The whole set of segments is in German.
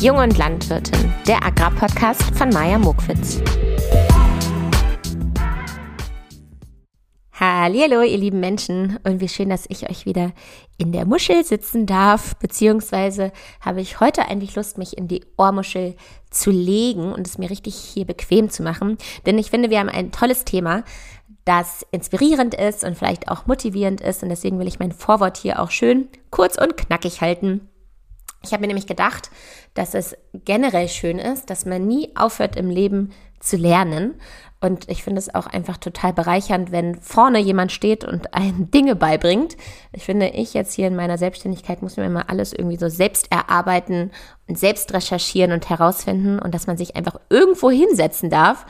Jung und Landwirtin, der Agrarpodcast von Maja Mokwitz. Hallo, ihr lieben Menschen und wie schön, dass ich euch wieder in der Muschel sitzen darf, beziehungsweise habe ich heute eigentlich Lust, mich in die Ohrmuschel zu legen und es mir richtig hier bequem zu machen, denn ich finde, wir haben ein tolles Thema, das inspirierend ist und vielleicht auch motivierend ist. Und deswegen will ich mein Vorwort hier auch schön kurz und knackig halten. Ich habe mir nämlich gedacht, dass es generell schön ist, dass man nie aufhört im Leben zu lernen. Und ich finde es auch einfach total bereichernd, wenn vorne jemand steht und einen Dinge beibringt. Ich finde, ich jetzt hier in meiner Selbstständigkeit muss mir immer alles irgendwie so selbst erarbeiten und selbst recherchieren und herausfinden und dass man sich einfach irgendwo hinsetzen darf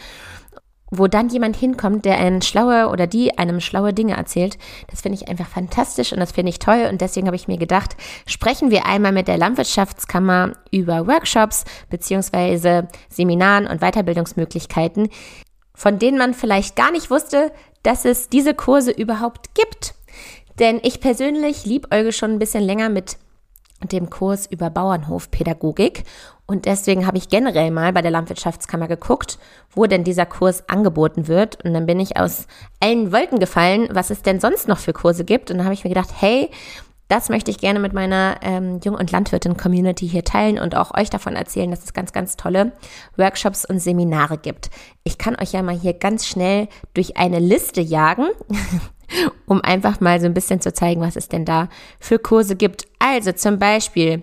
wo dann jemand hinkommt, der einen schlaue oder die einem schlaue Dinge erzählt. Das finde ich einfach fantastisch und das finde ich toll. Und deswegen habe ich mir gedacht, sprechen wir einmal mit der Landwirtschaftskammer über Workshops beziehungsweise Seminaren und Weiterbildungsmöglichkeiten, von denen man vielleicht gar nicht wusste, dass es diese Kurse überhaupt gibt. Denn ich persönlich liebäuge schon ein bisschen länger mit dem Kurs über Bauernhofpädagogik. Und deswegen habe ich generell mal bei der Landwirtschaftskammer geguckt, wo denn dieser Kurs angeboten wird. Und dann bin ich aus allen Wolken gefallen, was es denn sonst noch für Kurse gibt. Und dann habe ich mir gedacht, hey, das möchte ich gerne mit meiner ähm, Jung- und Landwirtin-Community hier teilen und auch euch davon erzählen, dass es ganz, ganz tolle Workshops und Seminare gibt. Ich kann euch ja mal hier ganz schnell durch eine Liste jagen. um einfach mal so ein bisschen zu zeigen, was es denn da für Kurse gibt. Also zum Beispiel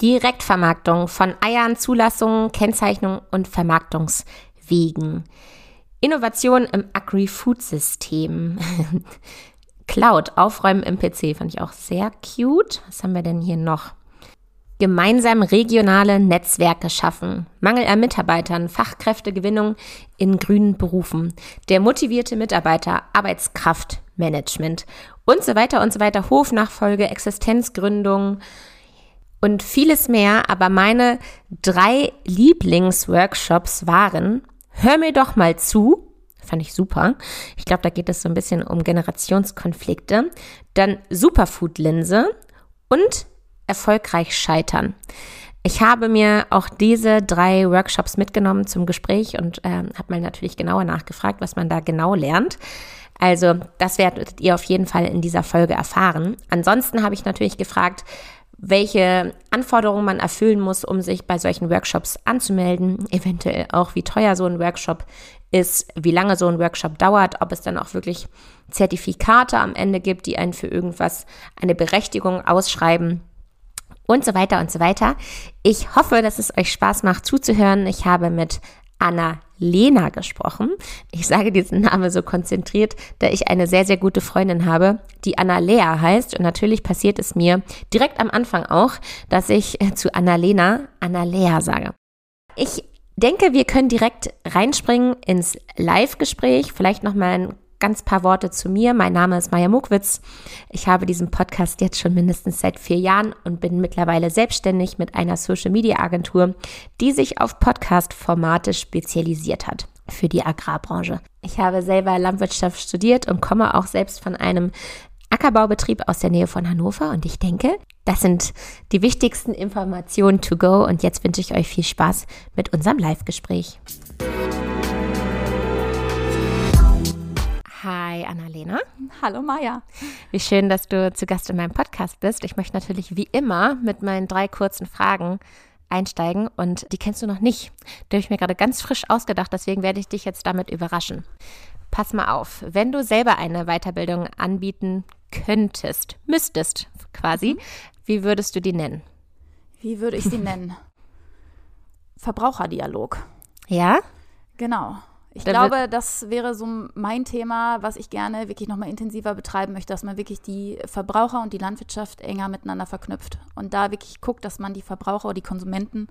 Direktvermarktung von Eiern, Zulassungen, Kennzeichnung und Vermarktungswegen. Innovation im Agri-Food-System. Cloud, Aufräumen im PC, fand ich auch sehr cute. Was haben wir denn hier noch? Gemeinsam regionale Netzwerke schaffen. Mangel an Mitarbeitern, Fachkräftegewinnung in grünen Berufen. Der motivierte Mitarbeiter, Arbeitskraftmanagement und so weiter und so weiter. Hofnachfolge, Existenzgründung und vieles mehr. Aber meine drei Lieblingsworkshops waren, hör mir doch mal zu, Fand ich super. Ich glaube, da geht es so ein bisschen um Generationskonflikte. Dann Superfood-Linse und erfolgreich scheitern. Ich habe mir auch diese drei Workshops mitgenommen zum Gespräch und äh, habe mal natürlich genauer nachgefragt, was man da genau lernt. Also das werdet ihr auf jeden Fall in dieser Folge erfahren. Ansonsten habe ich natürlich gefragt, welche Anforderungen man erfüllen muss, um sich bei solchen Workshops anzumelden, eventuell auch wie teuer so ein Workshop ist, wie lange so ein Workshop dauert, ob es dann auch wirklich Zertifikate am Ende gibt, die einen für irgendwas eine Berechtigung ausschreiben und so weiter und so weiter. Ich hoffe, dass es euch Spaß macht zuzuhören. Ich habe mit Anna Lena gesprochen. Ich sage diesen Namen so konzentriert, da ich eine sehr, sehr gute Freundin habe, die Anna Lea heißt. Und natürlich passiert es mir direkt am Anfang auch, dass ich zu Anna Lena Anna Lea sage. Ich denke, wir können direkt reinspringen ins Live-Gespräch. Vielleicht nochmal ein ganz paar Worte zu mir. Mein Name ist Maja Mukwitz. Ich habe diesen Podcast jetzt schon mindestens seit vier Jahren und bin mittlerweile selbstständig mit einer Social Media Agentur, die sich auf Podcast-Formate spezialisiert hat für die Agrarbranche. Ich habe selber Landwirtschaft studiert und komme auch selbst von einem Ackerbaubetrieb aus der Nähe von Hannover und ich denke, das sind die wichtigsten Informationen to go und jetzt wünsche ich euch viel Spaß mit unserem Live-Gespräch. Hi Annalena. Hallo Maja. Wie schön, dass du zu Gast in meinem Podcast bist. Ich möchte natürlich wie immer mit meinen drei kurzen Fragen einsteigen und die kennst du noch nicht. Die habe ich mir gerade ganz frisch ausgedacht, deswegen werde ich dich jetzt damit überraschen. Pass mal auf, wenn du selber eine Weiterbildung anbieten könntest, müsstest quasi, mhm. wie würdest du die nennen? Wie würde ich sie nennen? Verbraucherdialog. Ja? Genau. Ich da glaube, das wäre so mein Thema, was ich gerne wirklich nochmal intensiver betreiben möchte, dass man wirklich die Verbraucher und die Landwirtschaft enger miteinander verknüpft und da wirklich guckt, dass man die Verbraucher oder die Konsumenten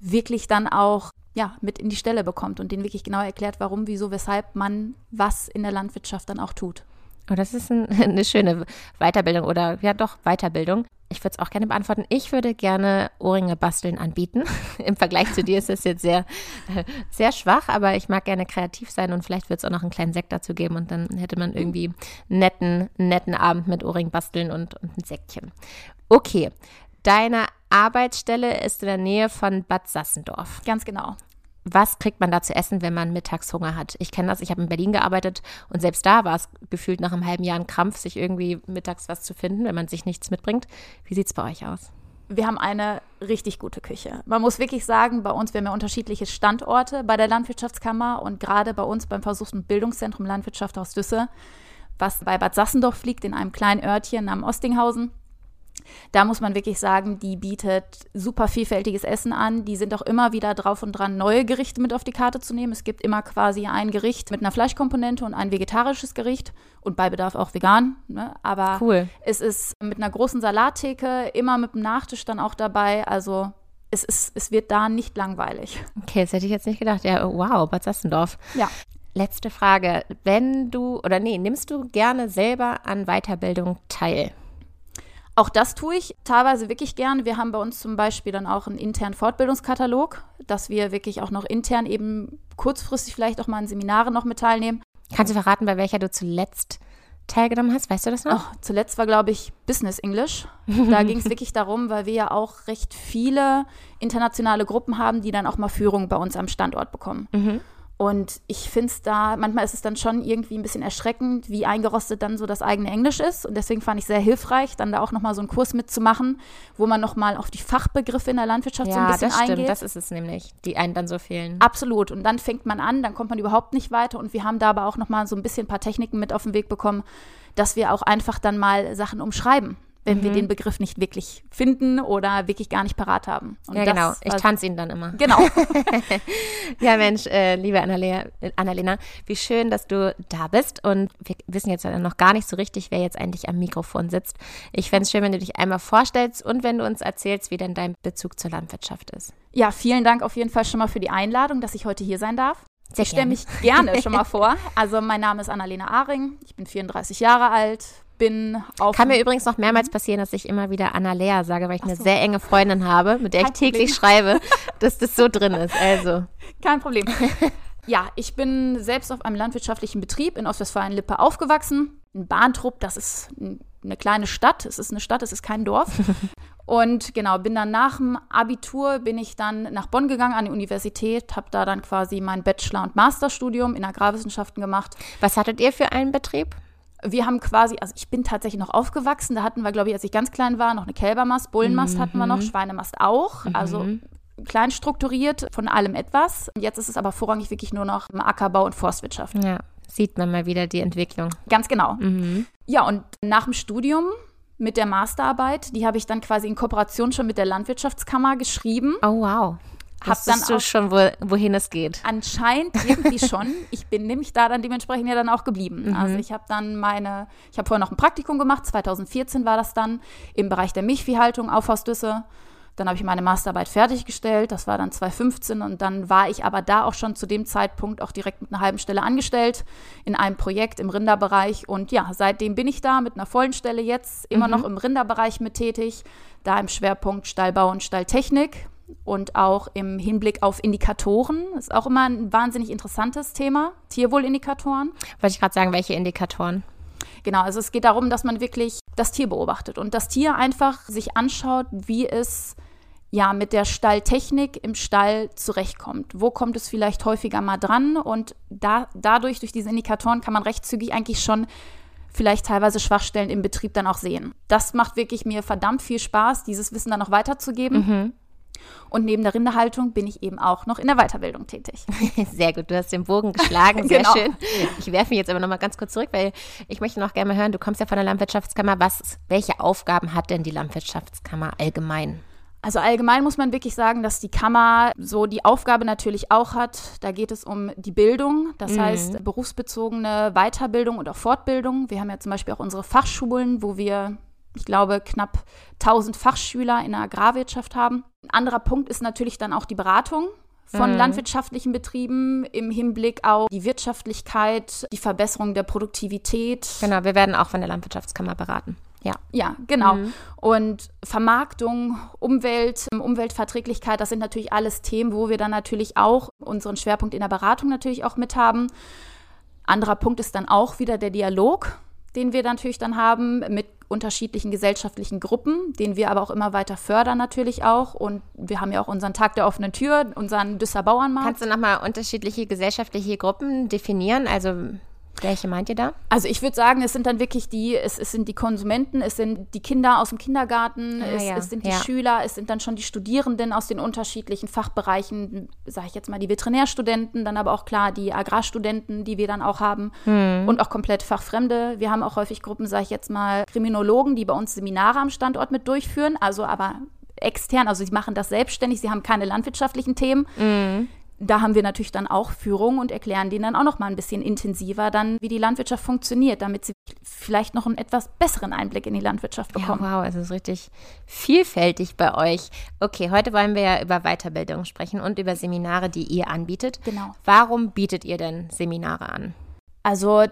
wirklich dann auch ja, mit in die Stelle bekommt und denen wirklich genau erklärt, warum, wieso, weshalb man was in der Landwirtschaft dann auch tut. Oh, das ist ein, eine schöne Weiterbildung oder ja doch Weiterbildung. Ich würde es auch gerne beantworten. Ich würde gerne Ohrringe basteln anbieten. Im Vergleich zu dir ist es jetzt sehr, sehr schwach, aber ich mag gerne kreativ sein und vielleicht wird es auch noch einen kleinen Sekt dazu geben und dann hätte man irgendwie einen netten, netten Abend mit Ohrring basteln und, und ein Sektchen. Okay, Deine Arbeitsstelle ist in der Nähe von Bad Sassendorf. Ganz genau. Was kriegt man da zu essen, wenn man Mittagshunger hat? Ich kenne das, ich habe in Berlin gearbeitet und selbst da war es gefühlt nach einem halben Jahr ein Krampf, sich irgendwie mittags was zu finden, wenn man sich nichts mitbringt. Wie sieht es bei euch aus? wir haben eine richtig gute Küche. Man muss wirklich sagen, bei uns, wir haben ja unterschiedliche Standorte bei der Landwirtschaftskammer und gerade bei uns beim Versuchs- und Bildungszentrum Landwirtschaft aus Düsse, was bei Bad Sassendorf liegt, in einem kleinen Örtchen am Ostinghausen, da muss man wirklich sagen, die bietet super vielfältiges Essen an. Die sind auch immer wieder drauf und dran, neue Gerichte mit auf die Karte zu nehmen. Es gibt immer quasi ein Gericht mit einer Fleischkomponente und ein vegetarisches Gericht und bei Bedarf auch vegan. Ne? Aber cool. es ist mit einer großen Salattheke, immer mit einem Nachtisch dann auch dabei. Also es, ist, es wird da nicht langweilig. Okay, das hätte ich jetzt nicht gedacht. Ja, wow, Bad Sassendorf. Ja. Letzte Frage. Wenn du, oder nee, nimmst du gerne selber an Weiterbildung teil? Auch das tue ich teilweise wirklich gerne. Wir haben bei uns zum Beispiel dann auch einen internen Fortbildungskatalog, dass wir wirklich auch noch intern eben kurzfristig vielleicht auch mal an Seminare noch mit teilnehmen. Kannst du verraten, bei welcher du zuletzt teilgenommen hast? Weißt du das noch? Oh, zuletzt war, glaube ich, Business English. Da ging es wirklich darum, weil wir ja auch recht viele internationale Gruppen haben, die dann auch mal Führung bei uns am Standort bekommen. Mhm. Und ich finde es da, manchmal ist es dann schon irgendwie ein bisschen erschreckend, wie eingerostet dann so das eigene Englisch ist. Und deswegen fand ich sehr hilfreich, dann da auch nochmal so einen Kurs mitzumachen, wo man nochmal auf die Fachbegriffe in der Landwirtschaft ja, so ein bisschen das stimmt, das ist es nämlich, die einen dann so fehlen. Absolut. Und dann fängt man an, dann kommt man überhaupt nicht weiter. Und wir haben da aber auch nochmal so ein bisschen ein paar Techniken mit auf den Weg bekommen, dass wir auch einfach dann mal Sachen umschreiben wenn mhm. wir den Begriff nicht wirklich finden oder wirklich gar nicht parat haben. Und ja, genau. Ich tanze ihn dann immer. Genau. ja, Mensch, äh, liebe Annalena, Annalena, wie schön, dass du da bist. Und wir wissen jetzt noch gar nicht so richtig, wer jetzt eigentlich am Mikrofon sitzt. Ich fände es schön, wenn du dich einmal vorstellst und wenn du uns erzählst, wie denn dein Bezug zur Landwirtschaft ist. Ja, vielen Dank auf jeden Fall schon mal für die Einladung, dass ich heute hier sein darf. Sehr ich stelle mich gerne schon mal vor. Also mein Name ist Annalena Ahring, ich bin 34 Jahre alt, bin auf. Kann mir übrigens noch mehrmals passieren, dass ich immer wieder Anna Lea sage, weil ich so. eine sehr enge Freundin habe, mit der Kein ich täglich Problem. schreibe, dass das so drin ist. Also. Kein Problem. Ja, ich bin selbst auf einem landwirtschaftlichen Betrieb in Ostwestfalen-Lippe aufgewachsen. In Bahntrupp, das ist eine kleine Stadt. Es ist eine Stadt, es ist kein Dorf. Und genau, bin dann nach dem Abitur, bin ich dann nach Bonn gegangen an die Universität, habe da dann quasi mein Bachelor- und Masterstudium in Agrarwissenschaften gemacht. Was hattet ihr für einen Betrieb? wir haben quasi, also ich bin tatsächlich noch aufgewachsen, da hatten wir, glaube ich, als ich ganz klein war, noch eine Kälbermast, Bullenmast mhm. hatten wir noch, Schweinemast auch. Mhm. Also klein strukturiert von allem etwas. Jetzt ist es aber vorrangig wirklich nur noch Ackerbau und Forstwirtschaft. Ja, sieht man mal wieder die Entwicklung. Ganz genau. Mhm. Ja, und nach dem Studium mit der Masterarbeit, die habe ich dann quasi in Kooperation schon mit der Landwirtschaftskammer geschrieben. Oh, wow. Hab dann du schon, wo, wohin es geht? Anscheinend irgendwie schon. Ich bin nämlich da dann dementsprechend ja dann auch geblieben. Mhm. Also ich habe dann meine, ich habe vorher noch ein Praktikum gemacht, 2014 war das dann, im Bereich der Milchviehhaltung auf Haus Düsse. Dann habe ich meine Masterarbeit fertiggestellt, das war dann 2015 und dann war ich aber da auch schon zu dem Zeitpunkt auch direkt mit einer halben Stelle angestellt in einem Projekt im Rinderbereich und ja, seitdem bin ich da mit einer vollen Stelle jetzt immer mhm. noch im Rinderbereich mit tätig, da im Schwerpunkt Stallbau und Stalltechnik und auch im Hinblick auf Indikatoren. Das ist auch immer ein wahnsinnig interessantes Thema, Tierwohlindikatoren. Wollte ich gerade sagen, welche Indikatoren? Genau, also es geht darum, dass man wirklich das Tier beobachtet und das Tier einfach sich anschaut, wie es ja mit der Stalltechnik im Stall zurechtkommt. Wo kommt es vielleicht häufiger mal dran? Und da, dadurch, durch diese Indikatoren, kann man recht zügig eigentlich schon vielleicht teilweise Schwachstellen im Betrieb dann auch sehen. Das macht wirklich mir verdammt viel Spaß, dieses Wissen dann noch weiterzugeben. Mhm. Und neben der Rinderhaltung bin ich eben auch noch in der Weiterbildung tätig. Sehr gut, du hast den Bogen geschlagen, sehr genau. schön. Ich werfe mich jetzt aber noch mal ganz kurz zurück, weil ich möchte noch gerne mal hören, du kommst ja von der Landwirtschaftskammer. Was, welche Aufgaben hat denn die Landwirtschaftskammer allgemein? Also allgemein muss man wirklich sagen, dass die Kammer so die Aufgabe natürlich auch hat. Da geht es um die Bildung, das mhm. heißt berufsbezogene Weiterbildung und auch Fortbildung. Wir haben ja zum Beispiel auch unsere Fachschulen, wo wir ich glaube, knapp 1000 Fachschüler in der Agrarwirtschaft haben. Ein anderer Punkt ist natürlich dann auch die Beratung von mhm. landwirtschaftlichen Betrieben im Hinblick auf die Wirtschaftlichkeit, die Verbesserung der Produktivität. Genau, wir werden auch von der Landwirtschaftskammer beraten. Ja. Ja, genau. Mhm. Und Vermarktung, Umwelt, Umweltverträglichkeit, das sind natürlich alles Themen, wo wir dann natürlich auch unseren Schwerpunkt in der Beratung natürlich auch mit haben. Anderer Punkt ist dann auch wieder der Dialog den wir natürlich dann haben mit unterschiedlichen gesellschaftlichen Gruppen, den wir aber auch immer weiter fördern natürlich auch. Und wir haben ja auch unseren Tag der offenen Tür, unseren Düsser Bauernmarkt. Kannst du nochmal unterschiedliche gesellschaftliche Gruppen definieren? Also welche meint ihr da? Also ich würde sagen, es sind dann wirklich die, es, es, sind die Konsumenten, es sind die Kinder aus dem Kindergarten, ah, es, ja. es, sind die ja. Schüler, es sind dann schon die Studierenden aus den unterschiedlichen Fachbereichen, sage ich jetzt mal die Veterinärstudenten, dann aber auch klar die Agrarstudenten, die wir dann auch haben hm. und auch komplett Fachfremde. Wir haben auch häufig Gruppen, sage ich jetzt mal, Kriminologen, die bei uns Seminare am Standort mit durchführen, also aber extern, also sie machen das selbstständig, sie haben keine landwirtschaftlichen Themen. Mhm da haben wir natürlich dann auch Führung und erklären denen dann auch noch mal ein bisschen intensiver dann, wie die Landwirtschaft funktioniert, damit sie vielleicht noch einen etwas besseren Einblick in die Landwirtschaft bekommen. Ja, wow, es ist richtig vielfältig bei euch. Okay, heute wollen wir ja über Weiterbildung sprechen und über Seminare, die ihr anbietet. Genau. Warum bietet ihr denn Seminare an? Also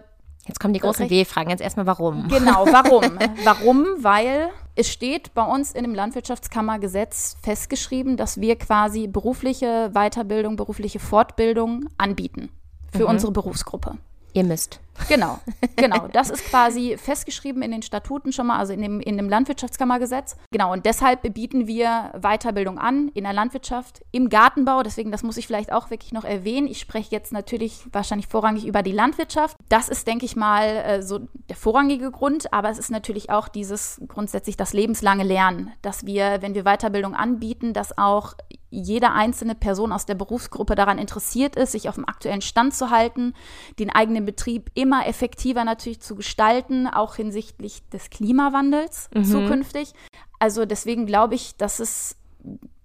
Jetzt kommen die großen W-Fragen. Jetzt erstmal warum. Genau, warum? warum? Weil es steht bei uns in dem Landwirtschaftskammergesetz festgeschrieben, dass wir quasi berufliche Weiterbildung, berufliche Fortbildung anbieten für mhm. unsere Berufsgruppe. Ihr müsst. Genau, genau. Das ist quasi festgeschrieben in den Statuten schon mal, also in dem, in dem Landwirtschaftskammergesetz. Genau, und deshalb bieten wir Weiterbildung an in der Landwirtschaft, im Gartenbau. Deswegen, das muss ich vielleicht auch wirklich noch erwähnen. Ich spreche jetzt natürlich wahrscheinlich vorrangig über die Landwirtschaft. Das ist, denke ich mal, äh, so der vorrangige Grund. Aber es ist natürlich auch dieses grundsätzlich das lebenslange Lernen, dass wir, wenn wir Weiterbildung anbieten, dass auch jede einzelne Person aus der Berufsgruppe daran interessiert ist, sich auf dem aktuellen Stand zu halten, den eigenen Betrieb immer effektiver natürlich zu gestalten, auch hinsichtlich des Klimawandels mhm. zukünftig. Also deswegen glaube ich, dass es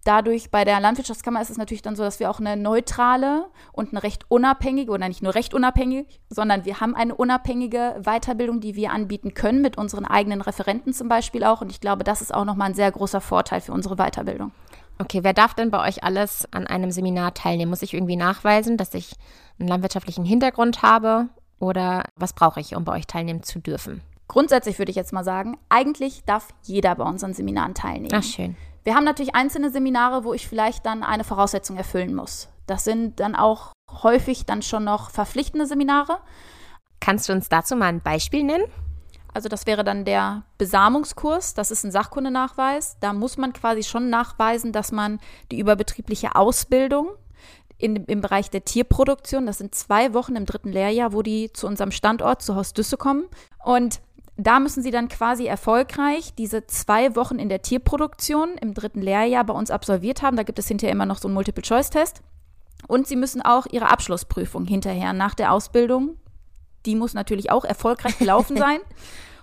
dadurch bei der Landwirtschaftskammer ist es natürlich dann so, dass wir auch eine neutrale und eine recht unabhängige, oder nicht nur recht unabhängig, sondern wir haben eine unabhängige Weiterbildung, die wir anbieten können, mit unseren eigenen Referenten zum Beispiel auch. Und ich glaube, das ist auch nochmal ein sehr großer Vorteil für unsere Weiterbildung. Okay, wer darf denn bei euch alles an einem Seminar teilnehmen? Muss ich irgendwie nachweisen, dass ich einen landwirtschaftlichen Hintergrund habe? Oder was brauche ich, um bei euch teilnehmen zu dürfen? Grundsätzlich würde ich jetzt mal sagen, eigentlich darf jeder bei unseren Seminaren teilnehmen. Ach, schön. Wir haben natürlich einzelne Seminare, wo ich vielleicht dann eine Voraussetzung erfüllen muss. Das sind dann auch häufig dann schon noch verpflichtende Seminare. Kannst du uns dazu mal ein Beispiel nennen? Also das wäre dann der Besamungskurs, das ist ein Sachkundenachweis. Da muss man quasi schon nachweisen, dass man die überbetriebliche Ausbildung in, im Bereich der Tierproduktion, das sind zwei Wochen im dritten Lehrjahr, wo die zu unserem Standort, zu Haus Düsse kommen. Und da müssen sie dann quasi erfolgreich diese zwei Wochen in der Tierproduktion im dritten Lehrjahr bei uns absolviert haben. Da gibt es hinterher immer noch so einen Multiple-Choice-Test. Und sie müssen auch ihre Abschlussprüfung hinterher nach der Ausbildung, die muss natürlich auch erfolgreich gelaufen sein.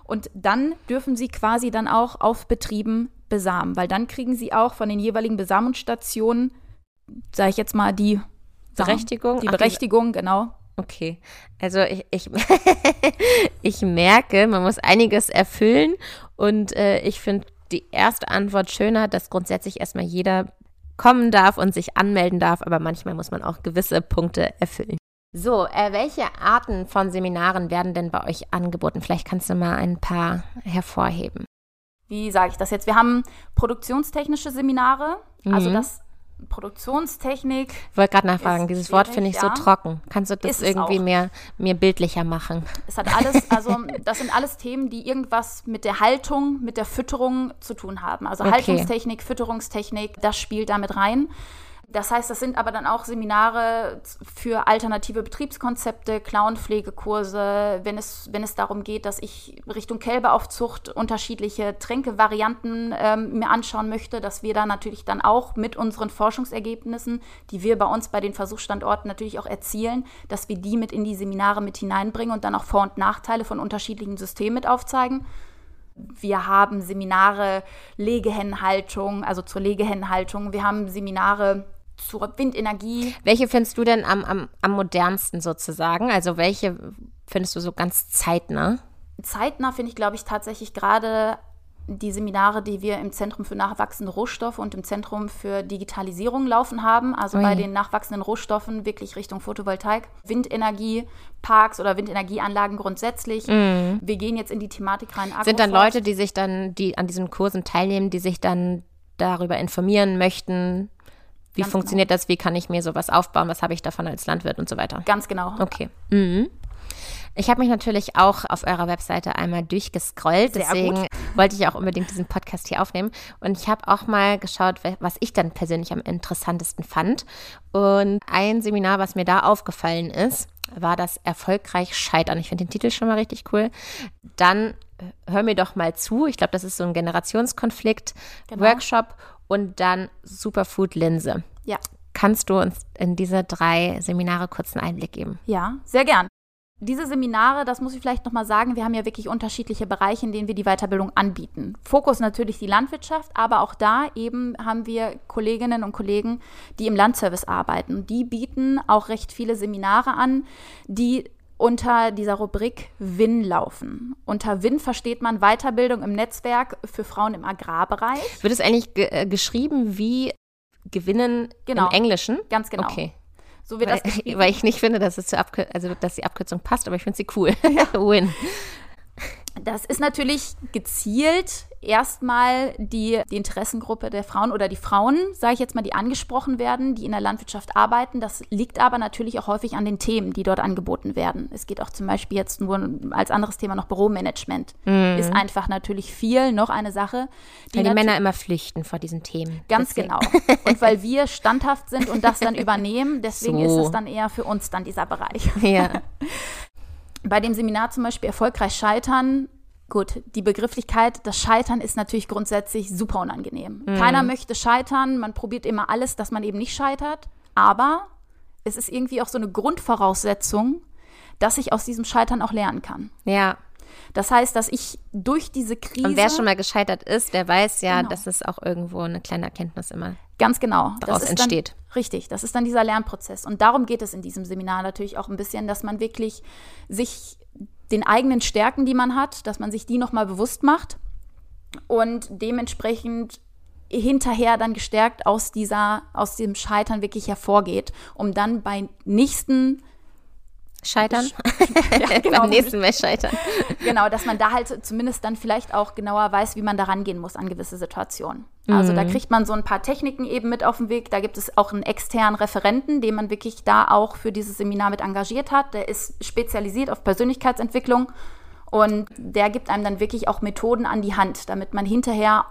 Und dann dürfen sie quasi dann auch auf Betrieben besamen, weil dann kriegen sie auch von den jeweiligen Besamungsstationen, sage ich jetzt mal, die Berechtigung. Die Berechtigung, Ach, genau. Okay, also ich, ich, ich merke, man muss einiges erfüllen und äh, ich finde die erste Antwort schöner, dass grundsätzlich erstmal jeder kommen darf und sich anmelden darf, aber manchmal muss man auch gewisse Punkte erfüllen. So, äh, welche Arten von Seminaren werden denn bei euch angeboten? Vielleicht kannst du mal ein paar hervorheben. Wie sage ich das jetzt? Wir haben produktionstechnische Seminare, also mhm. also das Produktionstechnik. Ich wollte gerade nachfragen, dieses Wort finde ich ja. so trocken. Kannst du das irgendwie mehr, mir bildlicher machen? Es hat alles, also das sind alles Themen, die irgendwas mit der Haltung, mit der Fütterung zu tun haben. Also okay. Haltungstechnik, Fütterungstechnik, das spielt damit rein. Das heißt, das sind aber dann auch Seminare für alternative Betriebskonzepte, Clownpflegekurse, wenn es, wenn es darum geht, dass ich Richtung Kälberaufzucht unterschiedliche Tränkevarianten ähm, mir anschauen möchte, dass wir da natürlich dann auch mit unseren Forschungsergebnissen, die wir bei uns bei den Versuchsstandorten natürlich auch erzielen, dass wir die mit in die Seminare mit hineinbringen und dann auch Vor- und Nachteile von unterschiedlichen Systemen mit aufzeigen. Wir haben Seminare Legehennenhaltung, also zur Legehennenhaltung. Wir haben Seminare zur Windenergie. Welche findest du denn am, am, am modernsten sozusagen? Also welche findest du so ganz zeitnah? Zeitnah finde ich, glaube ich, tatsächlich gerade die Seminare, die wir im Zentrum für nachwachsende Rohstoffe und im Zentrum für Digitalisierung laufen haben. Also Ui. bei den nachwachsenden Rohstoffen wirklich Richtung Photovoltaik, Windenergie, Parks oder Windenergieanlagen grundsätzlich. Mm. Wir gehen jetzt in die Thematik rein. Sind dann Leute, die sich dann, die an diesen Kursen teilnehmen, die sich dann darüber informieren möchten, wie Ganz funktioniert genau. das? Wie kann ich mir sowas aufbauen? Was habe ich davon als Landwirt und so weiter? Ganz genau. Okay. Mhm. Ich habe mich natürlich auch auf eurer Webseite einmal durchgescrollt, deswegen wollte ich auch unbedingt diesen Podcast hier aufnehmen. Und ich habe auch mal geschaut, was ich dann persönlich am interessantesten fand. Und ein Seminar, was mir da aufgefallen ist, war das Erfolgreich Scheitern. Ich finde den Titel schon mal richtig cool. Dann äh, hör mir doch mal zu. Ich glaube, das ist so ein Generationskonflikt-Workshop genau. Und dann Superfood Linse. Ja. Kannst du uns in diese drei Seminare kurz einen Einblick geben? Ja, sehr gern. Diese Seminare, das muss ich vielleicht nochmal sagen, wir haben ja wirklich unterschiedliche Bereiche, in denen wir die Weiterbildung anbieten. Fokus natürlich die Landwirtschaft, aber auch da eben haben wir Kolleginnen und Kollegen, die im Landservice arbeiten. Die bieten auch recht viele Seminare an, die unter dieser Rubrik WIN laufen. Unter WIN versteht man Weiterbildung im Netzwerk für Frauen im Agrarbereich. Wird es eigentlich ge äh, geschrieben wie Gewinnen genau. im Englischen? Ganz genau. Okay. So wird weil, das weil ich nicht finde, dass es zur Abkür also dass die Abkürzung passt, aber ich finde sie cool. Ja. Win. Das ist natürlich gezielt erstmal die, die Interessengruppe der Frauen oder die Frauen, sage ich jetzt mal, die angesprochen werden, die in der Landwirtschaft arbeiten. Das liegt aber natürlich auch häufig an den Themen, die dort angeboten werden. Es geht auch zum Beispiel jetzt nur als anderes Thema noch Büromanagement. Mhm. Ist einfach natürlich viel noch eine Sache. Die weil die Männer immer flüchten vor diesen Themen. Ganz deswegen. genau. Und weil wir standhaft sind und das dann übernehmen, deswegen so. ist es dann eher für uns dann dieser Bereich. Ja. bei dem Seminar zum Beispiel erfolgreich scheitern, gut, die Begrifflichkeit, das Scheitern ist natürlich grundsätzlich super unangenehm. Mhm. Keiner möchte scheitern, man probiert immer alles, dass man eben nicht scheitert, aber es ist irgendwie auch so eine Grundvoraussetzung, dass ich aus diesem Scheitern auch lernen kann. Ja. Das heißt, dass ich durch diese Krise. Und wer schon mal gescheitert ist, der weiß ja, genau. dass es auch irgendwo eine kleine Erkenntnis immer Ganz genau. Daraus entsteht. Dann, richtig, das ist dann dieser Lernprozess. Und darum geht es in diesem Seminar natürlich auch ein bisschen, dass man wirklich sich den eigenen Stärken, die man hat, dass man sich die nochmal bewusst macht und dementsprechend hinterher dann gestärkt aus dieser, aus dem Scheitern wirklich hervorgeht, um dann bei nächsten Scheitern. ja, genau. Beim nächsten Mal scheitern. Genau, dass man da halt zumindest dann vielleicht auch genauer weiß, wie man da rangehen muss an gewisse Situationen. Also mhm. da kriegt man so ein paar Techniken eben mit auf den Weg. Da gibt es auch einen externen Referenten, den man wirklich da auch für dieses Seminar mit engagiert hat. Der ist spezialisiert auf Persönlichkeitsentwicklung und der gibt einem dann wirklich auch Methoden an die Hand, damit man hinterher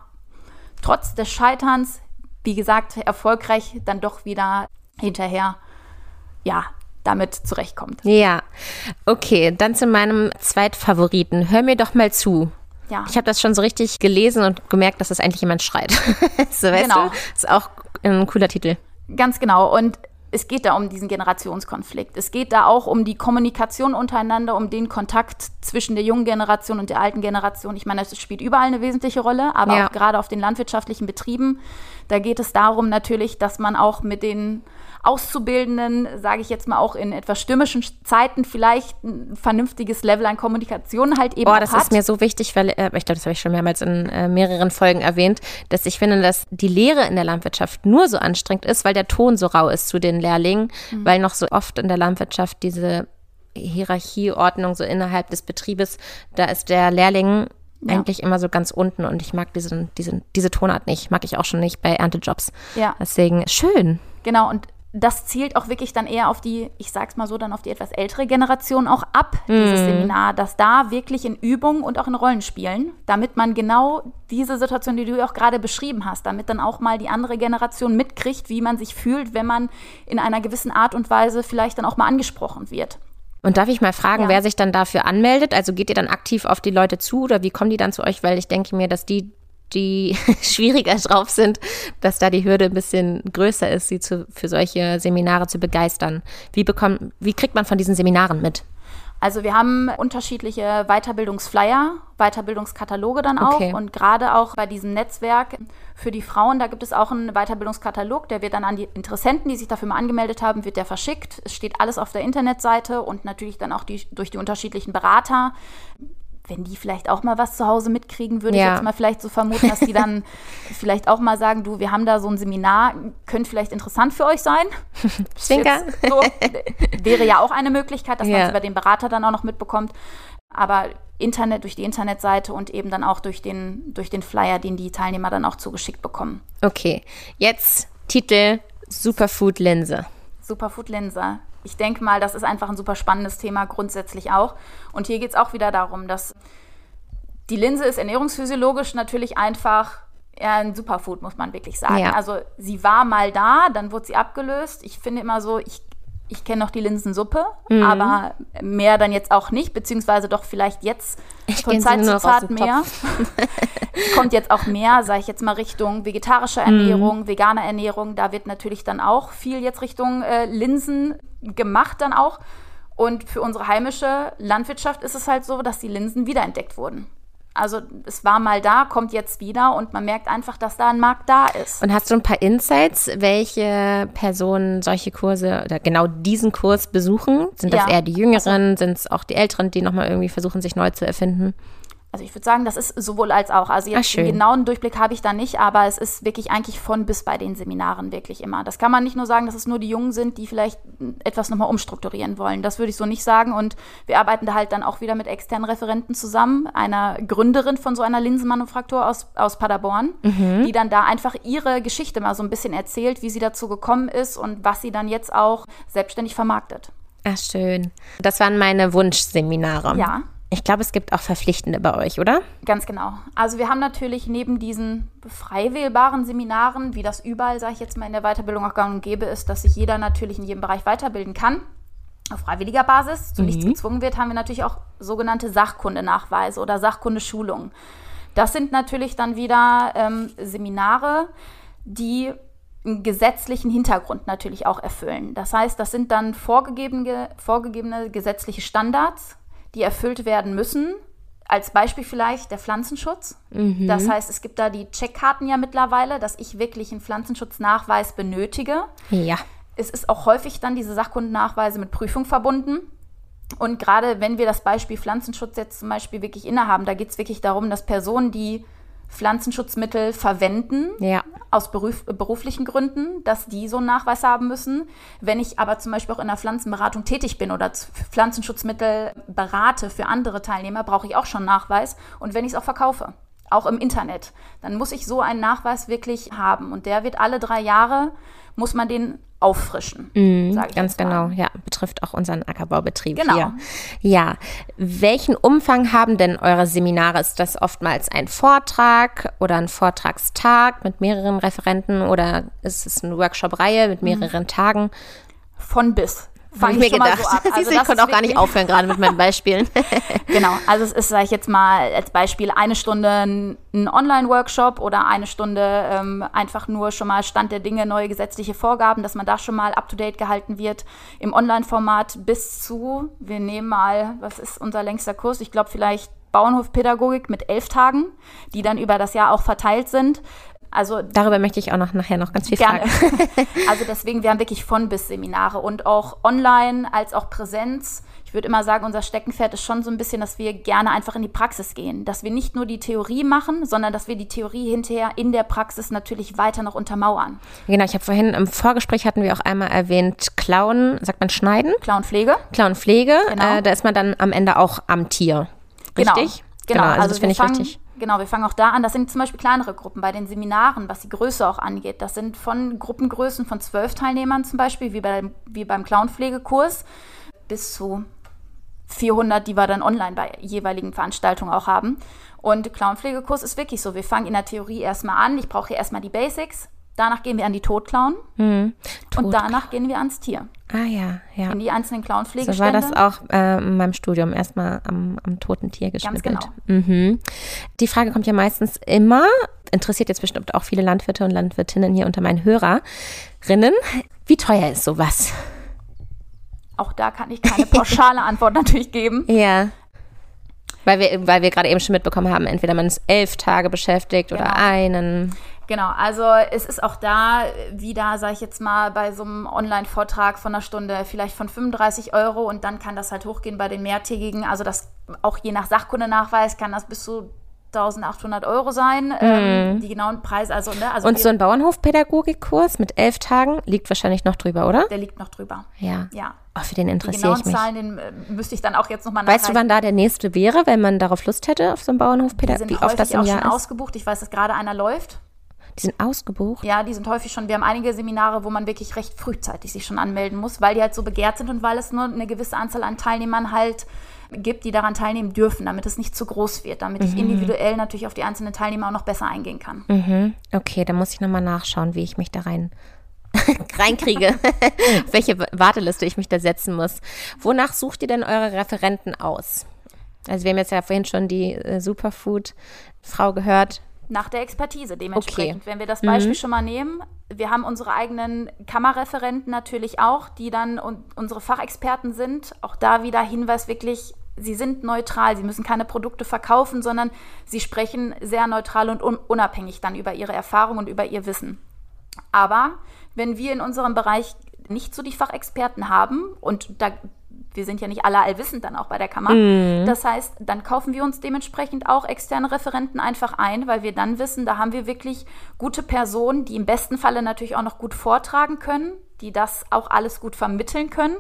trotz des Scheiterns, wie gesagt, erfolgreich dann doch wieder hinterher ja, damit zurechtkommt. Ja, okay, dann zu meinem Zweitfavoriten. Hör mir doch mal zu. Ja. Ich habe das schon so richtig gelesen und gemerkt, dass das eigentlich jemand schreit. so, weißt genau. du? Ist auch ein cooler Titel. Ganz genau. Und es geht da um diesen Generationskonflikt. Es geht da auch um die Kommunikation untereinander, um den Kontakt zwischen der jungen Generation und der alten Generation. Ich meine, das spielt überall eine wesentliche Rolle, aber ja. auch gerade auf den landwirtschaftlichen Betrieben. Da geht es darum natürlich, dass man auch mit den Auszubildenden, sage ich jetzt mal auch in etwas stürmischen Zeiten, vielleicht ein vernünftiges Level an Kommunikation halt eben Oh, das hat. ist mir so wichtig, weil äh, ich glaube, das habe ich schon mehrmals in äh, mehreren Folgen erwähnt, dass ich finde, dass die Lehre in der Landwirtschaft nur so anstrengend ist, weil der Ton so rau ist zu den Lehrlingen, mhm. weil noch so oft in der Landwirtschaft diese Hierarchieordnung so innerhalb des Betriebes, da ist der Lehrling ja. eigentlich immer so ganz unten und ich mag diese, diese, diese Tonart nicht. Mag ich auch schon nicht bei Erntejobs. Ja. Deswegen schön. Genau, und das zielt auch wirklich dann eher auf die, ich sag's mal so, dann auf die etwas ältere Generation auch ab, mm. dieses mhm. Seminar, dass da wirklich in Übungen und auch in Rollenspielen, damit man genau diese Situation, die du auch gerade beschrieben hast, damit dann auch mal die andere Generation mitkriegt, wie man sich fühlt, wenn man in einer gewissen Art und Weise vielleicht dann auch mal angesprochen wird. Und darf ich mal fragen, ja. wer sich dann dafür anmeldet? Also geht ihr dann aktiv auf die Leute zu oder wie kommen die dann zu euch? Weil ich denke mir, dass die die schwieriger drauf sind, dass da die Hürde ein bisschen größer ist, sie zu, für solche Seminare zu begeistern. Wie, bekommt, wie kriegt man von diesen Seminaren mit? Also wir haben unterschiedliche Weiterbildungsflyer, Weiterbildungskataloge dann auch okay. und gerade auch bei diesem Netzwerk für die Frauen, da gibt es auch einen Weiterbildungskatalog, der wird dann an die Interessenten, die sich dafür mal angemeldet haben, wird der verschickt. Es steht alles auf der Internetseite und natürlich dann auch die, durch die unterschiedlichen Berater wenn die vielleicht auch mal was zu Hause mitkriegen, würde ja. ich jetzt mal vielleicht so vermuten, dass die dann vielleicht auch mal sagen, du, wir haben da so ein Seminar, könnte vielleicht interessant für euch sein. Zwinker. So, wäre ja auch eine Möglichkeit, dass ja. man es über den Berater dann auch noch mitbekommt. Aber Internet, durch die Internetseite und eben dann auch durch den, durch den Flyer, den die Teilnehmer dann auch zugeschickt bekommen. Okay, jetzt Titel Superfood Linse. Superfood Linse. ich denke mal, das ist einfach ein super spannendes Thema grundsätzlich auch. Und hier geht es auch wieder darum, dass die Linse ist ernährungsphysiologisch natürlich einfach ein Superfood, muss man wirklich sagen. Ja. Also sie war mal da, dann wurde sie abgelöst. Ich finde immer so, ich ich kenne noch die Linsensuppe, mhm. aber mehr dann jetzt auch nicht, beziehungsweise doch vielleicht jetzt ich von Zeit zu Zeit mehr. Kommt jetzt auch mehr, sage ich jetzt mal, Richtung vegetarische Ernährung, mhm. vegane Ernährung. Da wird natürlich dann auch viel jetzt Richtung äh, Linsen gemacht dann auch. Und für unsere heimische Landwirtschaft ist es halt so, dass die Linsen wiederentdeckt wurden. Also es war mal da, kommt jetzt wieder und man merkt einfach, dass da ein Markt da ist. Und hast du ein paar Insights, welche Personen solche Kurse oder genau diesen Kurs besuchen? Sind das ja. eher die Jüngeren? Also, Sind es auch die Älteren, die nochmal irgendwie versuchen, sich neu zu erfinden? Also ich würde sagen, das ist sowohl als auch. Also jetzt einen genauen Durchblick habe ich da nicht, aber es ist wirklich eigentlich von bis bei den Seminaren wirklich immer. Das kann man nicht nur sagen, dass es nur die Jungen sind, die vielleicht etwas nochmal umstrukturieren wollen. Das würde ich so nicht sagen. Und wir arbeiten da halt dann auch wieder mit externen Referenten zusammen, einer Gründerin von so einer Linsenmanufaktur aus, aus Paderborn, mhm. die dann da einfach ihre Geschichte mal so ein bisschen erzählt, wie sie dazu gekommen ist und was sie dann jetzt auch selbstständig vermarktet. Ach, schön. Das waren meine Wunschseminare. Ja. Ich glaube, es gibt auch Verpflichtende bei euch, oder? Ganz genau. Also wir haben natürlich neben diesen frei wählbaren Seminaren, wie das überall, sage ich jetzt mal, in der Weiterbildung auch gang und gäbe ist, dass sich jeder natürlich in jedem Bereich weiterbilden kann, auf freiwilliger Basis, zu mhm. nichts gezwungen wird, haben wir natürlich auch sogenannte Sachkundenachweise oder Sachkundeschulungen. Das sind natürlich dann wieder ähm, Seminare, die einen gesetzlichen Hintergrund natürlich auch erfüllen. Das heißt, das sind dann vorgegebene, vorgegebene gesetzliche Standards, die erfüllt werden müssen. Als Beispiel vielleicht der Pflanzenschutz. Mhm. Das heißt, es gibt da die Checkkarten ja mittlerweile, dass ich wirklich einen Pflanzenschutznachweis benötige. Ja. Es ist auch häufig dann diese Sachkundennachweise mit Prüfung verbunden. Und gerade wenn wir das Beispiel Pflanzenschutz jetzt zum Beispiel wirklich innehaben, da geht es wirklich darum, dass Personen, die Pflanzenschutzmittel verwenden, ja. aus beruf, beruflichen Gründen, dass die so einen Nachweis haben müssen. Wenn ich aber zum Beispiel auch in der Pflanzenberatung tätig bin oder Pflanzenschutzmittel berate für andere Teilnehmer, brauche ich auch schon einen Nachweis. Und wenn ich es auch verkaufe, auch im Internet, dann muss ich so einen Nachweis wirklich haben. Und der wird alle drei Jahre, muss man den auffrischen. Mhm, ganz genau, ja, betrifft auch unseren Ackerbaubetrieb genau. hier. Ja, welchen Umfang haben denn eure Seminare? Ist das oftmals ein Vortrag oder ein Vortragstag mit mehreren Referenten oder ist es eine Workshop-Reihe mit mehreren mhm. Tagen? Von bis fange ich, mir gedacht. So also ich konnte auch gar nicht aufhören, gerade mit meinen Beispielen. genau, also es ist, sage ich jetzt mal, als Beispiel eine Stunde ein Online-Workshop oder eine Stunde ähm, einfach nur schon mal Stand der Dinge, neue gesetzliche Vorgaben, dass man da schon mal up-to-date gehalten wird im Online-Format bis zu, wir nehmen mal, was ist unser längster Kurs? Ich glaube vielleicht Bauernhofpädagogik mit elf Tagen, die dann über das Jahr auch verteilt sind. Also darüber möchte ich auch noch nachher noch ganz viel gerne. fragen. also deswegen, wir haben wirklich von bis Seminare und auch online als auch Präsenz. Ich würde immer sagen, unser Steckenpferd ist schon so ein bisschen, dass wir gerne einfach in die Praxis gehen, dass wir nicht nur die Theorie machen, sondern dass wir die Theorie hinterher in der Praxis natürlich weiter noch untermauern. Genau, ich habe vorhin im Vorgespräch hatten wir auch einmal erwähnt, Klauen, sagt man Schneiden? Klauenpflege. Klauenpflege, genau. äh, da ist man dann am Ende auch am Tier. Genau. Richtig? Genau, genau also, also das finde ich richtig Genau, wir fangen auch da an. Das sind zum Beispiel kleinere Gruppen bei den Seminaren, was die Größe auch angeht. Das sind von Gruppengrößen von zwölf Teilnehmern zum Beispiel, wie, bei, wie beim Clownpflegekurs, bis zu 400, die wir dann online bei jeweiligen Veranstaltungen auch haben. Und Clownpflegekurs ist wirklich so. Wir fangen in der Theorie erstmal an. Ich brauche hier erstmal die Basics. Danach gehen wir an die Totklauen mhm. Und danach gehen wir ans Tier. Ah ja, ja. In die einzelnen Clownpflegestände. So war das auch äh, in meinem Studium, erstmal am, am toten Tier geschnippelt. Ganz genau. Mhm. Die Frage kommt ja meistens immer, interessiert jetzt bestimmt auch viele Landwirte und Landwirtinnen hier unter meinen Hörerinnen. Wie teuer ist sowas? Auch da kann ich keine pauschale Antwort natürlich geben. Ja. Weil wir, weil wir gerade eben schon mitbekommen haben, entweder man ist elf Tage beschäftigt genau. oder einen. Genau, also es ist auch da wieder, sage ich jetzt mal, bei so einem Online-Vortrag von einer Stunde vielleicht von 35 Euro und dann kann das halt hochgehen bei den mehrtägigen. Also das auch je nach Sachkundenachweis kann das bis zu 1800 Euro sein. Mhm. Ähm, die genauen Preise, also, ne, also Und so ein Bauernhofpädagogikkurs mit elf Tagen liegt wahrscheinlich noch drüber, oder? Der liegt noch drüber. Ja. Ja. Oh, für den interessiere ich mich. Zahlen, den äh, müsste ich dann auch jetzt nochmal Weißt du, wann da der nächste wäre, wenn man darauf Lust hätte, auf so einem Bauernhofpädagogik? Wie oft das im auch Jahr schon ist? ausgebucht. Ich weiß, dass gerade einer läuft. Die sind ausgebucht? Ja, die sind häufig schon. Wir haben einige Seminare, wo man wirklich recht frühzeitig sich schon anmelden muss, weil die halt so begehrt sind und weil es nur eine gewisse Anzahl an Teilnehmern halt gibt, die daran teilnehmen dürfen, damit es nicht zu groß wird, damit mhm. ich individuell natürlich auf die einzelnen Teilnehmer auch noch besser eingehen kann. Mhm. Okay, dann muss ich nochmal nachschauen, wie ich mich da rein reinkriege, welche Warteliste ich mich da setzen muss. Wonach sucht ihr denn eure Referenten aus? Also wir haben jetzt ja vorhin schon die äh, Superfood-Frau gehört. Nach der Expertise dementsprechend. Okay. Wenn wir das Beispiel mhm. schon mal nehmen, wir haben unsere eigenen Kammerreferenten natürlich auch, die dann un unsere Fachexperten sind. Auch da wieder Hinweis wirklich, sie sind neutral, sie müssen keine Produkte verkaufen, sondern sie sprechen sehr neutral und un unabhängig dann über ihre Erfahrung und über ihr Wissen. Aber wenn wir in unserem Bereich nicht so die Fachexperten haben und da wir sind ja nicht alle allwissend dann auch bei der Kammer. Mhm. Das heißt, dann kaufen wir uns dementsprechend auch externe Referenten einfach ein, weil wir dann wissen, da haben wir wirklich gute Personen, die im besten Falle natürlich auch noch gut vortragen können, die das auch alles gut vermitteln können.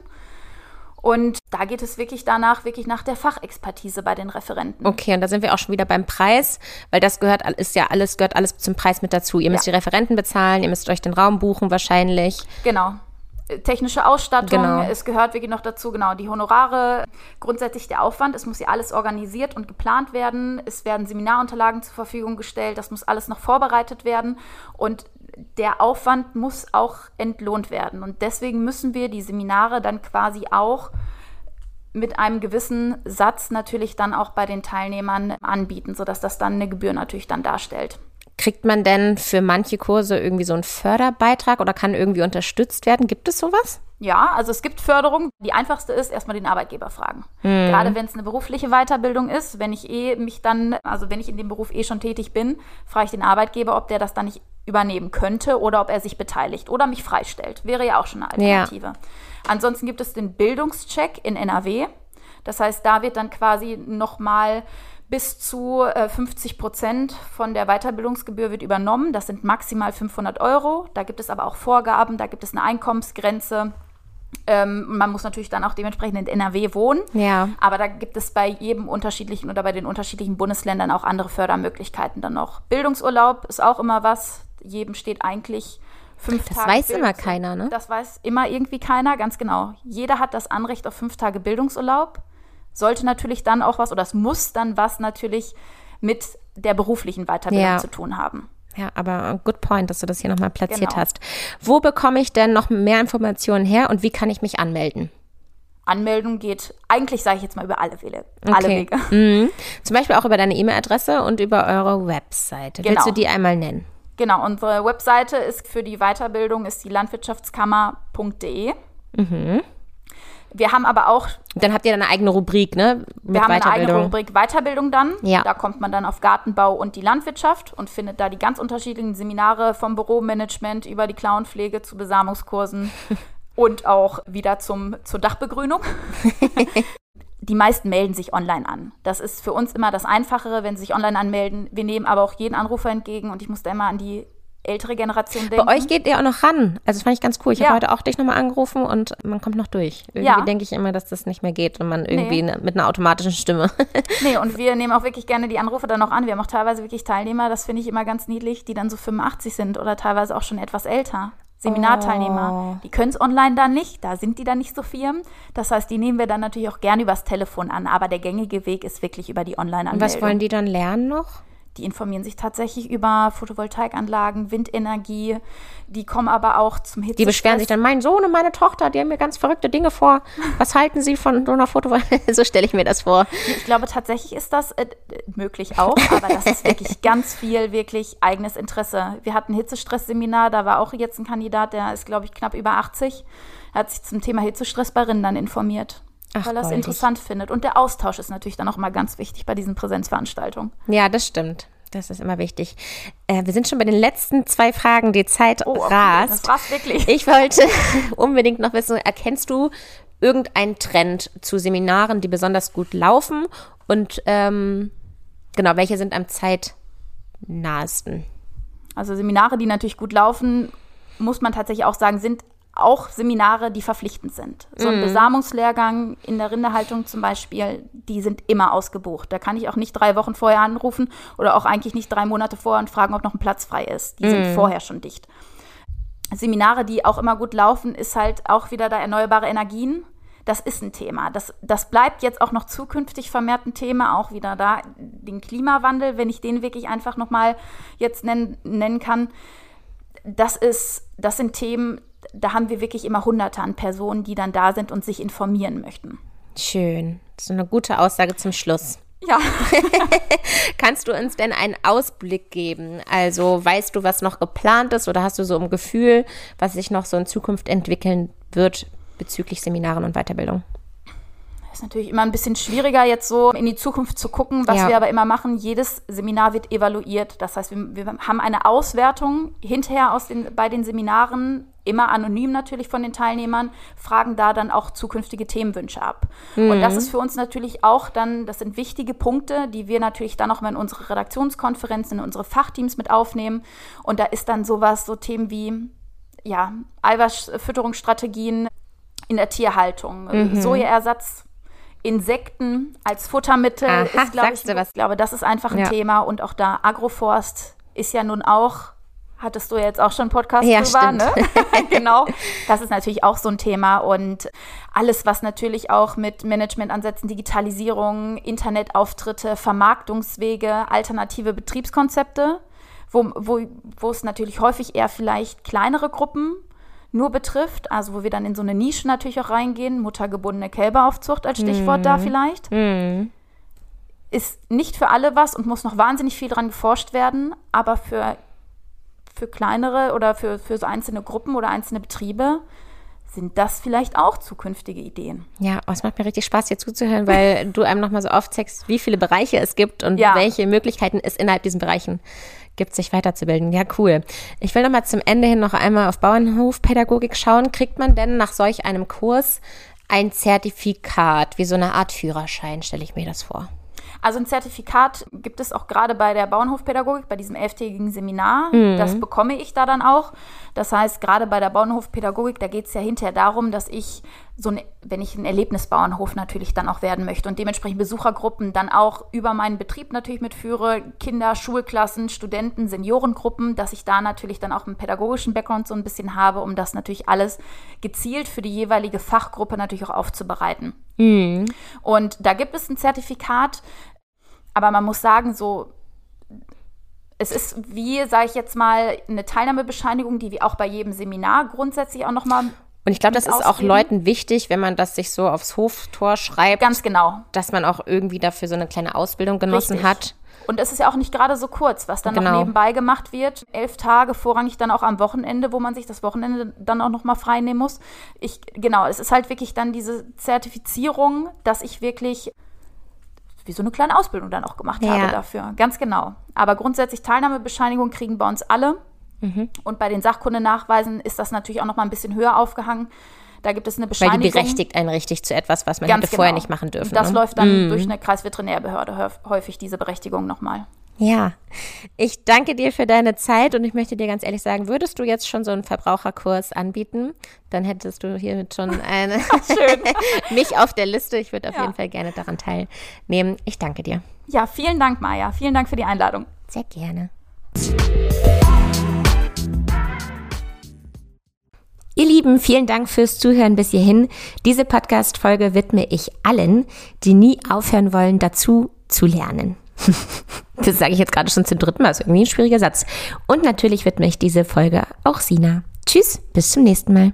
Und da geht es wirklich danach, wirklich nach der Fachexpertise bei den Referenten. Okay, und da sind wir auch schon wieder beim Preis, weil das gehört, ist ja alles, gehört alles zum Preis mit dazu. Ihr müsst ja. die Referenten bezahlen, ihr müsst euch den Raum buchen wahrscheinlich. Genau technische Ausstattung. Genau. Es gehört wirklich noch dazu, genau, die Honorare, grundsätzlich der Aufwand. Es muss ja alles organisiert und geplant werden. Es werden Seminarunterlagen zur Verfügung gestellt. Das muss alles noch vorbereitet werden. Und der Aufwand muss auch entlohnt werden. Und deswegen müssen wir die Seminare dann quasi auch mit einem gewissen Satz natürlich dann auch bei den Teilnehmern anbieten, sodass das dann eine Gebühr natürlich dann darstellt. Kriegt man denn für manche Kurse irgendwie so einen Förderbeitrag oder kann irgendwie unterstützt werden? Gibt es sowas? Ja, also es gibt Förderung. Die einfachste ist erstmal den Arbeitgeber fragen. Mhm. Gerade wenn es eine berufliche Weiterbildung ist, wenn ich eh mich dann, also wenn ich in dem Beruf eh schon tätig bin, frage ich den Arbeitgeber, ob der das dann nicht übernehmen könnte oder ob er sich beteiligt oder mich freistellt. Wäre ja auch schon eine Alternative. Ja. Ansonsten gibt es den Bildungscheck in NRW. Das heißt, da wird dann quasi nochmal bis zu äh, 50 Prozent von der Weiterbildungsgebühr wird übernommen. Das sind maximal 500 Euro. Da gibt es aber auch Vorgaben, da gibt es eine Einkommensgrenze. Ähm, man muss natürlich dann auch dementsprechend in NRW wohnen. Ja. Aber da gibt es bei jedem unterschiedlichen oder bei den unterschiedlichen Bundesländern auch andere Fördermöglichkeiten dann noch. Bildungsurlaub ist auch immer was. Jedem steht eigentlich fünf das Tage. Das weiß immer keiner, ne? Das weiß immer irgendwie keiner, ganz genau. Jeder hat das Anrecht auf fünf Tage Bildungsurlaub sollte natürlich dann auch was oder es muss dann was natürlich mit der beruflichen Weiterbildung ja. zu tun haben. Ja, aber good point, dass du das hier nochmal platziert genau. hast. Wo bekomme ich denn noch mehr Informationen her und wie kann ich mich anmelden? Anmeldung geht eigentlich, sage ich jetzt mal, über alle Wege. Alle okay. Wege. Mhm. Zum Beispiel auch über deine E-Mail-Adresse und über eure Webseite. Genau. Willst du die einmal nennen? Genau, unsere Webseite ist für die Weiterbildung ist die landwirtschaftskammer.de. Mhm. Wir haben aber auch. Dann habt ihr eine eigene Rubrik, ne? Mit wir haben eine eigene Rubrik Weiterbildung dann. Ja. Da kommt man dann auf Gartenbau und die Landwirtschaft und findet da die ganz unterschiedlichen Seminare vom Büromanagement über die Klauenpflege zu Besamungskursen und auch wieder zum, zur Dachbegrünung. die meisten melden sich online an. Das ist für uns immer das Einfachere, wenn sie sich online anmelden. Wir nehmen aber auch jeden Anrufer entgegen und ich muss da immer an die ältere Generation denken. Bei euch geht ihr auch noch ran. Also das fand ich ganz cool. Ich ja. habe heute auch dich nochmal angerufen und man kommt noch durch. Irgendwie ja. denke ich immer, dass das nicht mehr geht wenn man irgendwie nee. ne, mit einer automatischen Stimme. nee, und wir nehmen auch wirklich gerne die Anrufe dann noch an. Wir haben auch teilweise wirklich Teilnehmer, das finde ich immer ganz niedlich, die dann so 85 sind oder teilweise auch schon etwas älter. Seminarteilnehmer. Oh. Die können es online dann nicht, da sind die dann nicht so firm. Das heißt, die nehmen wir dann natürlich auch gerne übers Telefon an, aber der gängige Weg ist wirklich über die Online-Anmeldung. Und was wollen die dann lernen noch? Die informieren sich tatsächlich über Photovoltaikanlagen, Windenergie. Die kommen aber auch zum Hitze. Die beschweren sich dann, mein Sohn und meine Tochter, die haben mir ganz verrückte Dinge vor. Was halten Sie von so einer Photovoltaik? so stelle ich mir das vor. Ich glaube, tatsächlich ist das äh, möglich auch, aber das ist wirklich ganz viel, wirklich eigenes Interesse. Wir hatten ein Hitzestress-Seminar, da war auch jetzt ein Kandidat, der ist, glaube ich, knapp über 80. Er hat sich zum Thema Hitzestress bei Rindern informiert. Ach, weil er es interessant findet. Und der Austausch ist natürlich dann auch mal ganz wichtig bei diesen Präsenzveranstaltungen. Ja, das stimmt. Das ist immer wichtig. Äh, wir sind schon bei den letzten zwei Fragen. Die Zeit oh, okay, rast. Das war's wirklich. Ich wollte unbedingt noch wissen, erkennst du irgendeinen Trend zu Seminaren, die besonders gut laufen? Und ähm, genau, welche sind am zeitnahesten? Also Seminare, die natürlich gut laufen, muss man tatsächlich auch sagen, sind auch Seminare, die verpflichtend sind. So ein mm. Besamungslehrgang in der Rinderhaltung zum Beispiel, die sind immer ausgebucht. Da kann ich auch nicht drei Wochen vorher anrufen oder auch eigentlich nicht drei Monate vorher und fragen, ob noch ein Platz frei ist. Die mm. sind vorher schon dicht. Seminare, die auch immer gut laufen, ist halt auch wieder da erneuerbare Energien. Das ist ein Thema. Das, das bleibt jetzt auch noch zukünftig vermehrt ein Thema, auch wieder da den Klimawandel, wenn ich den wirklich einfach nochmal jetzt nennen, nennen kann. Das ist, das sind Themen, da haben wir wirklich immer Hunderte an Personen, die dann da sind und sich informieren möchten. Schön. Das ist eine gute Aussage zum Schluss. Ja. Kannst du uns denn einen Ausblick geben? Also weißt du, was noch geplant ist oder hast du so ein Gefühl, was sich noch so in Zukunft entwickeln wird bezüglich Seminaren und Weiterbildung? ist natürlich immer ein bisschen schwieriger, jetzt so in die Zukunft zu gucken. Was ja. wir aber immer machen, jedes Seminar wird evaluiert. Das heißt, wir, wir haben eine Auswertung hinterher aus den, bei den Seminaren, immer anonym natürlich von den Teilnehmern, fragen da dann auch zukünftige Themenwünsche ab. Mhm. Und das ist für uns natürlich auch dann, das sind wichtige Punkte, die wir natürlich dann auch mal in unsere Redaktionskonferenzen, in unsere Fachteams mit aufnehmen. Und da ist dann sowas, so Themen wie, ja, Eiweißfütterungsstrategien in der Tierhaltung, mhm. Sojaersatz Insekten als Futtermittel Aha, ist, glaube ich, was? ich glaube, das ist einfach ein ja. Thema. Und auch da Agroforst ist ja nun auch, hattest du jetzt auch schon Podcast ja, drüber, ne? genau. Das ist natürlich auch so ein Thema. Und alles, was natürlich auch mit Managementansätzen, Digitalisierung, Internetauftritte, Vermarktungswege, alternative Betriebskonzepte, wo, wo, wo es natürlich häufig eher vielleicht kleinere Gruppen nur betrifft, also wo wir dann in so eine Nische natürlich auch reingehen, muttergebundene Kälberaufzucht als Stichwort mm. da vielleicht, mm. ist nicht für alle was und muss noch wahnsinnig viel dran geforscht werden, aber für, für kleinere oder für, für so einzelne Gruppen oder einzelne Betriebe sind das vielleicht auch zukünftige Ideen. Ja, oh, es macht mir richtig Spaß, dir zuzuhören, weil du einem nochmal so aufzeigst, wie viele Bereiche es gibt und ja. welche Möglichkeiten es innerhalb diesen Bereichen gibt, sich weiterzubilden. Ja, cool. Ich will nochmal zum Ende hin noch einmal auf Bauernhofpädagogik schauen. Kriegt man denn nach solch einem Kurs ein Zertifikat, wie so eine Art Führerschein, stelle ich mir das vor? Also ein Zertifikat gibt es auch gerade bei der Bauernhofpädagogik, bei diesem elftägigen Seminar. Mhm. Das bekomme ich da dann auch. Das heißt, gerade bei der Bauernhofpädagogik, da geht es ja hinterher darum, dass ich so ein, wenn ich ein Erlebnisbauernhof natürlich dann auch werden möchte und dementsprechend Besuchergruppen dann auch über meinen Betrieb natürlich mitführe, Kinder, Schulklassen, Studenten, Seniorengruppen, dass ich da natürlich dann auch einen pädagogischen Background so ein bisschen habe, um das natürlich alles gezielt für die jeweilige Fachgruppe natürlich auch aufzubereiten. Mhm. Und da gibt es ein Zertifikat, aber man muss sagen, so es ist wie, sage ich jetzt mal, eine Teilnahmebescheinigung, die wir auch bei jedem Seminar grundsätzlich auch nochmal und ich glaube, das ist auch Leuten wichtig, wenn man das sich so aufs Hoftor schreibt. Ganz genau. Dass man auch irgendwie dafür so eine kleine Ausbildung genossen Richtig. hat. Und es ist ja auch nicht gerade so kurz, was dann genau. noch nebenbei gemacht wird. Elf Tage, vorrangig dann auch am Wochenende, wo man sich das Wochenende dann auch nochmal frei nehmen muss. Ich, genau, es ist halt wirklich dann diese Zertifizierung, dass ich wirklich wie so eine kleine Ausbildung dann auch gemacht ja. habe dafür. Ganz genau. Aber grundsätzlich Teilnahmebescheinigung kriegen bei uns alle. Mhm. Und bei den Sachkundenachweisen ist das natürlich auch noch mal ein bisschen höher aufgehangen. Da gibt es eine Bescheinigung. Weil die berechtigt einen richtig zu etwas, was man hätte genau. vorher nicht machen dürfen. Das ne? läuft dann mhm. durch eine Kreisveterinärbehörde häufig, diese Berechtigung nochmal. Ja, ich danke dir für deine Zeit und ich möchte dir ganz ehrlich sagen, würdest du jetzt schon so einen Verbraucherkurs anbieten, dann hättest du hiermit schon eine mich auf der Liste. Ich würde auf ja. jeden Fall gerne daran teilnehmen. Ich danke dir. Ja, vielen Dank, Maja. Vielen Dank für die Einladung. Sehr gerne. Ihr Lieben, vielen Dank fürs Zuhören bis hierhin. Diese Podcast-Folge widme ich allen, die nie aufhören wollen, dazu zu lernen. das sage ich jetzt gerade schon zum dritten Mal, ist irgendwie ein schwieriger Satz. Und natürlich widme ich diese Folge auch Sina. Tschüss, bis zum nächsten Mal.